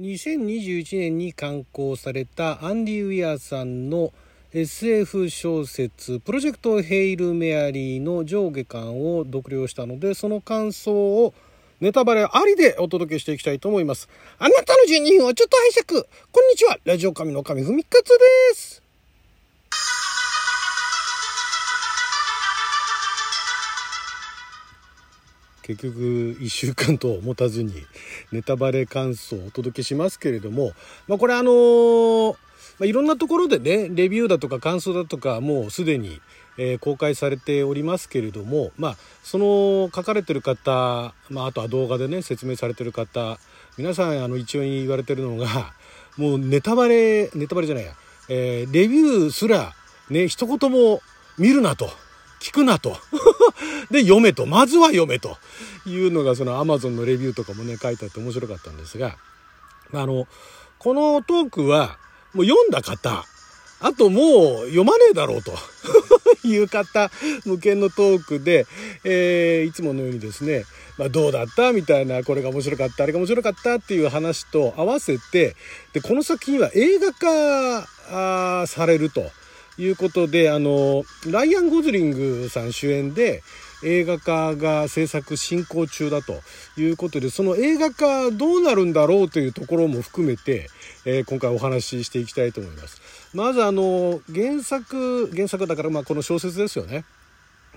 2021年に刊行されたアンディ・ウィアさんの SF 小説「プロジェクト・ヘイル・メアリー」の上下巻を読了したのでその感想をネタバレありでお届けしていきたいと思います。あなたの12分をちょっと拝借。こんにちは。ラジオ神の神ふみかつです。結局1週間と持たずにネタバレ感想をお届けしますけれども、まあ、これあのー、まあ、いろんなところでねレビューだとか感想だとかもうすでに、えー、公開されておりますけれども、まあ、その書かれてる方、まあ、あとは動画でね説明されてる方皆さんあの一応に言われてるのがもうネタバレネタバレじゃないや、えー、レビューすらね一言も見るなと。聞くなと。で、読めと。まずは読めというのが、その Amazon のレビューとかもね、書いてあって面白かったんですが、あの、このトークは、もう読んだ方、あともう読まねえだろうと いう方向けのトークで、えー、いつものようにですね、まあ、どうだったみたいな、これが面白かった、あれが面白かったっていう話と合わせて、で、この作品は映画化されると。いうことで、あの、ライアン・ゴズリングさん主演で映画化が制作進行中だということで、その映画化どうなるんだろうというところも含めて、えー、今回お話ししていきたいと思います。まずあの、原作、原作だからまあこの小説ですよね。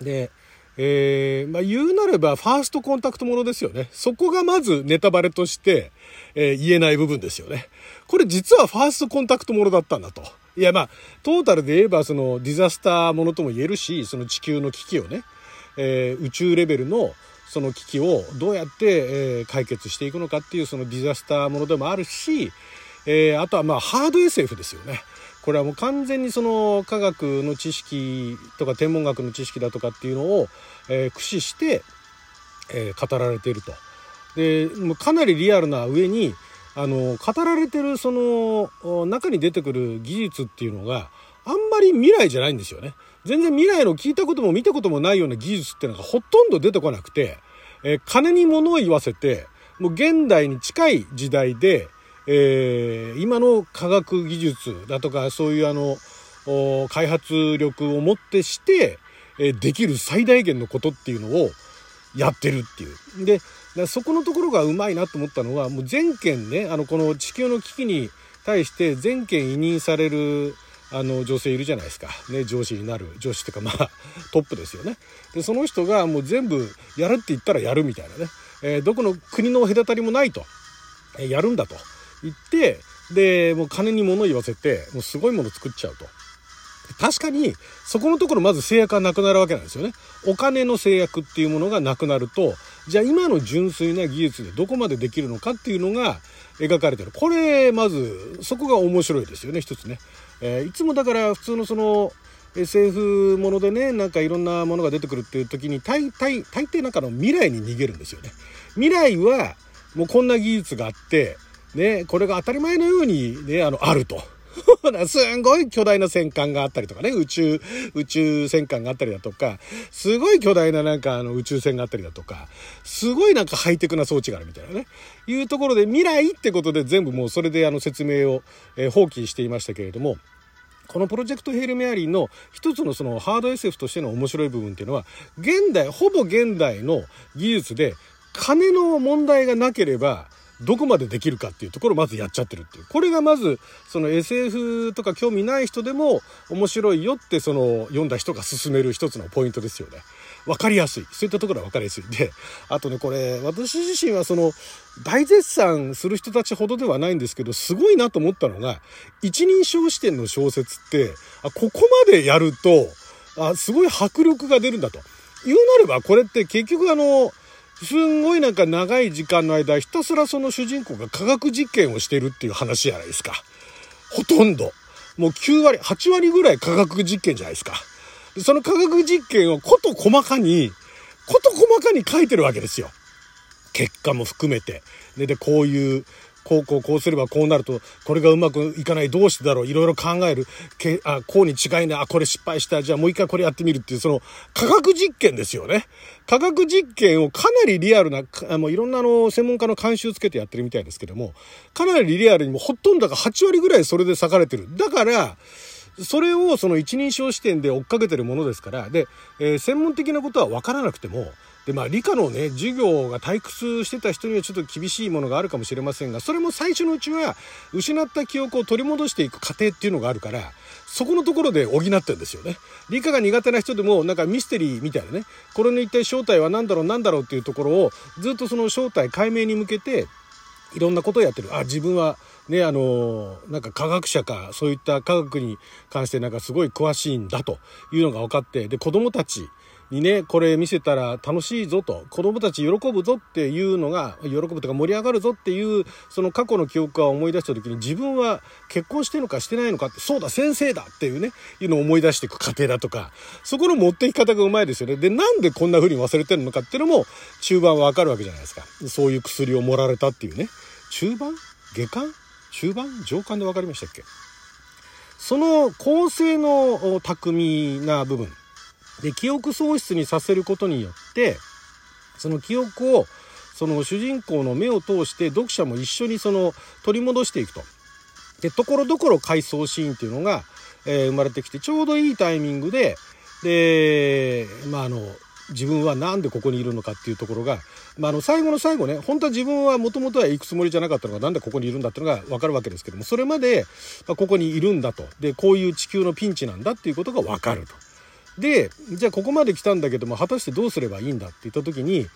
で、えー、まあ、言うなればファーストコンタクトものですよね。そこがまずネタバレとして、えー、言えない部分ですよね。これ実はファーストコンタクトものだったんだと。いやまあ、トータルで言えばそのディザスターものとも言えるし、その地球の危機をね、えー、宇宙レベルのその危機をどうやって、えー、解決していくのかっていうそのディザスターものでもあるし、えー、あとはまあハード SF ですよね。これはもう完全にその科学の知識とか天文学の知識だとかっていうのを、えー、駆使して、えー、語られていると。でもうかなりリアルな上にあの語られてるその中に出てくる技術っていうのがまり未来じゃないんですよね。全然未来の聞いたことも見たこともないような技術っていうのがほとんど出てこなくて、えー、金に物を言わせて、もう現代に近い時代で、えー、今の科学技術だとかそういうあの開発力をもってして、えー、できる最大限のことっていうのをやってるっていう。で、そこのところがうまいなと思ったのは、もう全件ね、あの、この地球の危機に対して全件委任される、あの、女性いるじゃないですか。ね、上司になる。上司っていうか、まあ、トップですよね。で、その人がもう全部やるって言ったらやるみたいなね。えー、どこの国の隔たりもないと。えー、やるんだと言って、で、もう金に物言わせて、もうすごいもの作っちゃうと。確かに、そこのところまず制約がなくなるわけなんですよね。お金の制約っていうものがなくなると、じゃあ今の純粋な技術でどこまでできるのかっていうのが描かれてる。これ、まず、そこが面白いですよね、一つね。えー、いつもだから普通のその、SF ものでね、なんかいろんなものが出てくるっていう時に、大体、大抵なんかの未来に逃げるんですよね。未来は、もうこんな技術があって、ね、これが当たり前のようにね、あの、あると。すんごい巨大な戦艦があったりとかね、宇宙、宇宙戦艦があったりだとか、すごい巨大ななんかあの宇宙船があったりだとか、すごいなんかハイテクな装置があるみたいなね、いうところで未来ってことで全部もうそれであの説明を、えー、放棄していましたけれども、このプロジェクトヘイルメアリーの一つのそのハード SF としての面白い部分っていうのは、現代、ほぼ現代の技術で金の問題がなければ、どこまでできるかっていうところをまずやっちゃってるっていう。これがまず、その SF とか興味ない人でも面白いよってその読んだ人が勧める一つのポイントですよね。わかりやすい。そういったところはわかりやすい。で、あとね、これ、私自身はその、大絶賛する人たちほどではないんですけど、すごいなと思ったのが、一人称視点の小説って、あ、ここまでやると、あ、すごい迫力が出るんだと。言うなれば、これって結局あの、すんごいなんか長い時間の間、ひたすらその主人公が科学実験をしてるっていう話じゃないですか。ほとんど。もう9割、8割ぐらい科学実験じゃないですか。その科学実験をこと細かに、こと細かに書いてるわけですよ。結果も含めて。で、で、こういうこうこうこうすればこうなると、これがうまくいかない、どうしてだろう、いろいろ考える、けあ、こうに違いない、あ、これ失敗した、じゃあもう一回これやってみるっていう、その科学実験ですよね。科学実験をかなりリアルな、あもういろんなあの、専門家の監修つけてやってるみたいですけども、かなりリアルにもほとんどが8割ぐらいそれで裂かれてる。だから、それをその一人称視点で追っかけてるものですから、で、えー、専門的なことは分からなくても、で、まあ、理科のね、授業が退屈してた人にはちょっと厳しいものがあるかもしれませんが、それも最初のうちは、失った記憶を取り戻していく過程っていうのがあるから、そこのところで補ってるんですよね。理科が苦手な人でも、なんかミステリーみたいなね、これの一体正体は何だろう何だろうっていうところを、ずっとその正体解明に向けて、いろんなことをやってる。あ、自分は、ね、あの、なんか科学者か、そういった科学に関してなんかすごい詳しいんだというのが分かって、で、子供たち、にね、これ見せたら楽しいぞと、子供たち喜ぶぞっていうのが、喜ぶとか盛り上がるぞっていう、その過去の記憶を思い出した時に自分は結婚してるのかしてないのかって、そうだ、先生だっていうね、いうのを思い出していく過程だとか、そこの持っていき方がうまいですよね。で、なんでこんな風に忘れてるのかっていうのも中盤わかるわけじゃないですか。そういう薬を盛られたっていうね。中盤？下巻？中盤上巻で分かりましたっけ？その構成の巧みな部分で、記憶喪失にさせることによって、その記憶を、その主人公の目を通して読者も一緒にその取り戻していくと。で、ところどころ回想シーンっていうのが、えー、生まれてきて、ちょうどいいタイミングで、で、まあ、あの、自分は何でここにいるのかっていうところが、まあ、あの最後の最後ね本当は自分はもともとは行くつもりじゃなかったのがなんでここにいるんだっていうのが分かるわけですけどもそれまで、ま、ここにいるんだとでこういう地球のピンチなんだっていうことが分かると。でじゃあここまで来たんだけども果たしてどうすればいいんだって言った時に、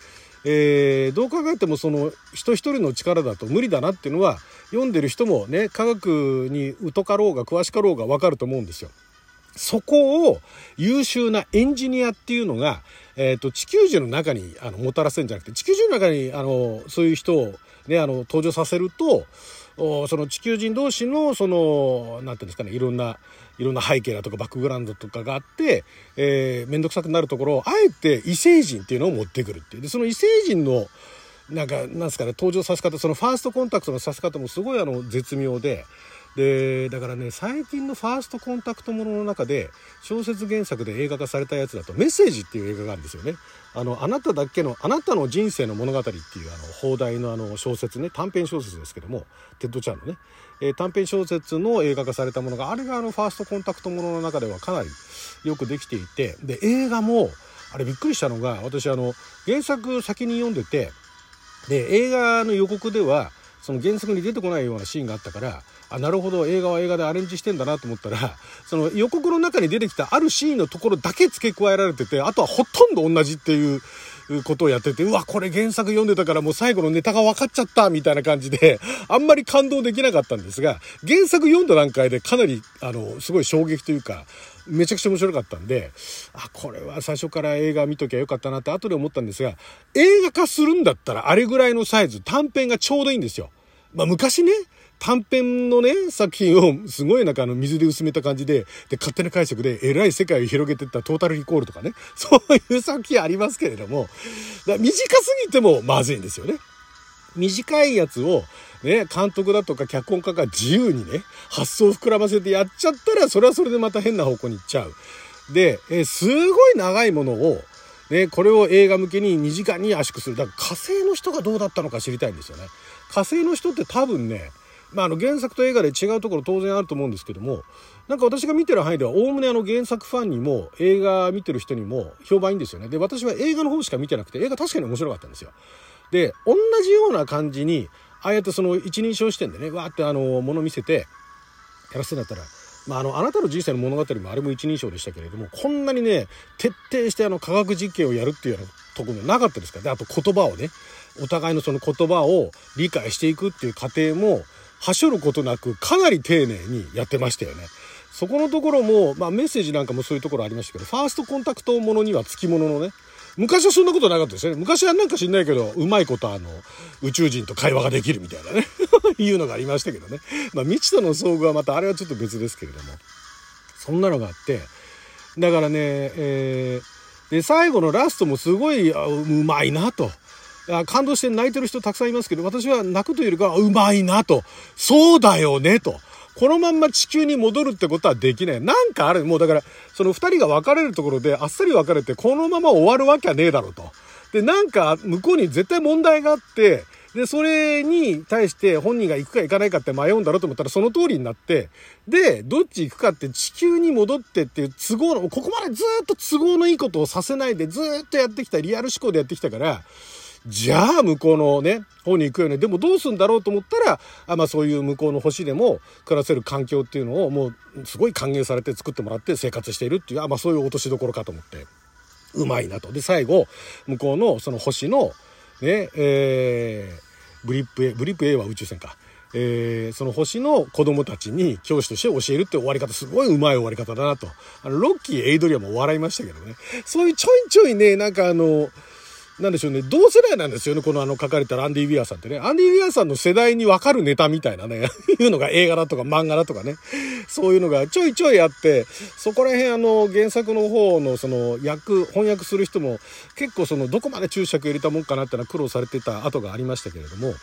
えー、どう考えてもその人一人の力だと無理だなっていうのは読んでる人もね科学に疎かろうが詳しかろうが分かると思うんですよ。そこを優秀なエンジニアっていうのが、えっ、ー、と、地球人の中にあのもたらせるんじゃなくて、地球人の中にあのそういう人をね、あの登場させると、おその地球人同士のその何て言うんですかねいろんないろんな背景だとかバックグラウンドとかがあって、えー、面倒くさくなるところをあえて異星人っていうのを持ってくるっていう。でその異星人のなんかなんですかね登場させ方そのファーストコンタクトのさせ方もすごいあの絶妙ででだからね最近のファーストコンタクトものの中で小説原作で映画化されたやつだと「メッセージ」っていう映画があるんですよね。あのあなただけのあなたの人生の物語っていうあの放題のあの小説ね短編小説ですけどもテッド・チャンのね、えー、短編小説の映画化されたものがあれがあのファーストコンタクトものの中ではかなりよくできていてで映画もあれびっくりしたのが私あの原作先に読んでてで映画の予告ではその原作に出てこないようなシーンがあったからあなるほど映画は映画でアレンジしてんだなと思ったら その予告の中に出てきたあるシーンのところだけ付け加えられててあとはほとんど同じっていうことをやっててうわこれ原作読んでたからもう最後のネタが分かっちゃったみたいな感じで あんまり感動できなかったんですが原作読んだ段階でかなりあのすごい衝撃というかめちゃくちゃ面白かったんで、あ、これは最初から映画見ときゃよかったなって後で思ったんですが、映画化するんだったらあれぐらいのサイズ、短編がちょうどいいんですよ。まあ昔ね、短編のね、作品をすごいなんかあの水で薄めた感じで、で、勝手な解釈でえらい世界を広げてったトータルリコールとかね、そういう作品ありますけれども、だ短すぎてもまずいんですよね。短いやつを、ね、監督だとか脚本家が自由にね、発想を膨らませてやっちゃったら、それはそれでまた変な方向に行っちゃう。で、えすごい長いものを、ね、これを映画向けに2時間に圧縮する。だから火星の人がどうだったのか知りたいんですよね。火星の人って多分ね、まあ、あの原作と映画で違うところ当然あると思うんですけどもなんか私が見てる範囲ではおおむねあの原作ファンにも映画見てる人にも評判いいんですよねで私は映画の方しか見てなくて映画確かに面白かったんですよで同じような感じにああやってその一人称視点でねわーってあのもの見せてやらせてんだったらまあ、あのあなたの人生の物語もあれも一人称でしたけれどもこんなにね徹底してあの科学実験をやるっていうようなところもなかったですからであと言葉をねお互いのその言葉を理解していくっていう過程もはしょることなくかなり丁寧にやってましたよね。そこのところも、まあ、メッセージなんかもそういうところありましたけどファーストコンタクトものにはつきもののね昔はそんなことなかったですね。昔はなんか知んないけどうまいことあの宇宙人と会話ができるみたいなね。いうのがありましたけどね。まあ未知との遭遇はまたあれはちょっと別ですけれども。そんなのがあって。だからね、えー、で最後のラストもすごいうまいなと。感動して泣いてる人たくさんいますけど、私は泣くというよりかは、うまいなと。そうだよね、と。このまんま地球に戻るってことはできない。なんかある。もうだから、その二人が別れるところであっさり別れて、このまま終わるわけはねえだろうと。で、なんか向こうに絶対問題があって、で、それに対して本人が行くか行かないかって迷うんだろうと思ったらその通りになって、で、どっち行くかって地球に戻ってっていう都合の、ここまでずっと都合のいいことをさせないでずっとやってきた、リアル思考でやってきたから、じゃあ向こうのね、方に行くよね。でもどうすんだろうと思ったら、あまあそういう向こうの星でも暮らせる環境っていうのをもうすごい歓迎されて作ってもらって生活しているっていう、あまあそういう落としどころかと思って、うまいなと。で、最後、向こうのその星の、ね、えー、ブリップ A、ブリップ A は宇宙船か。えー、その星の子供たちに教師として教えるって終わり方、すごいうまい終わり方だなと。あの、ロッキー、エイドリアも笑いましたけどね。そういうちょいちょいね、なんかあの、なんでしょうね、同世代なんですよね、このあの書かれたランディ・ウィアさんってね。アンディ・ウィアさんの世代にわかるネタみたいなね、いうのが映画だとか漫画だとかね、そういうのがちょいちょいあって、そこら辺あの原作の方のその訳、翻訳する人も結構そのどこまで注釈入れたもんかなってのは苦労されてた後がありましたけれども、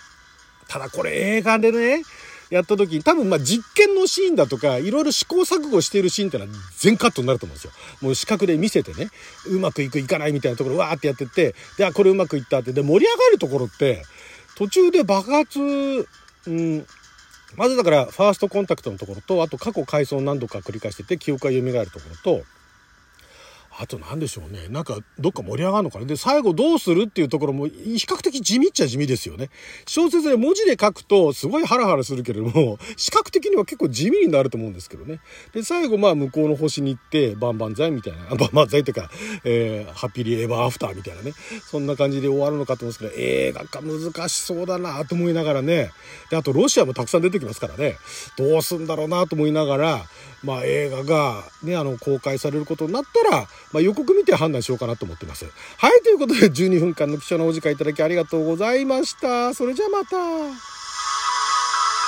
ただこれ映画でね、やった時に多分まあ実験のシーンだとかいろいろ試行錯誤しているシーンってのは全カットになると思うんですよ。もう視覚で見せてねうまくいくいかないみたいなところわーってやってってであこれうまくいったってで盛り上がるところって途中で爆発うんまずだからファーストコンタクトのところとあと過去回想何度か繰り返してて記憶が蘇るところとあと何でしょうね。なんか、どっか盛り上がるのかな。で、最後どうするっていうところも、比較的地味っちゃ地味ですよね。小説で文字で書くと、すごいハラハラするけれども、視覚的には結構地味になると思うんですけどね。で、最後、まあ、向こうの星に行って、バンバンザイみたいな、バンバンザイっていうか、えー、ハッピリエバーアフターみたいなね。そんな感じで終わるのかと思うんですけど、映画化難しそうだなと思いながらね。で、あと、ロシアもたくさん出てきますからね。どうすんだろうなと思いながら、まあ、映画がね、あの、公開されることになったら、まあ、予告見て判断しようかなと思ってます。はい、ということで12分間の貴重なお時間いただきありがとうございました。それじゃあまた。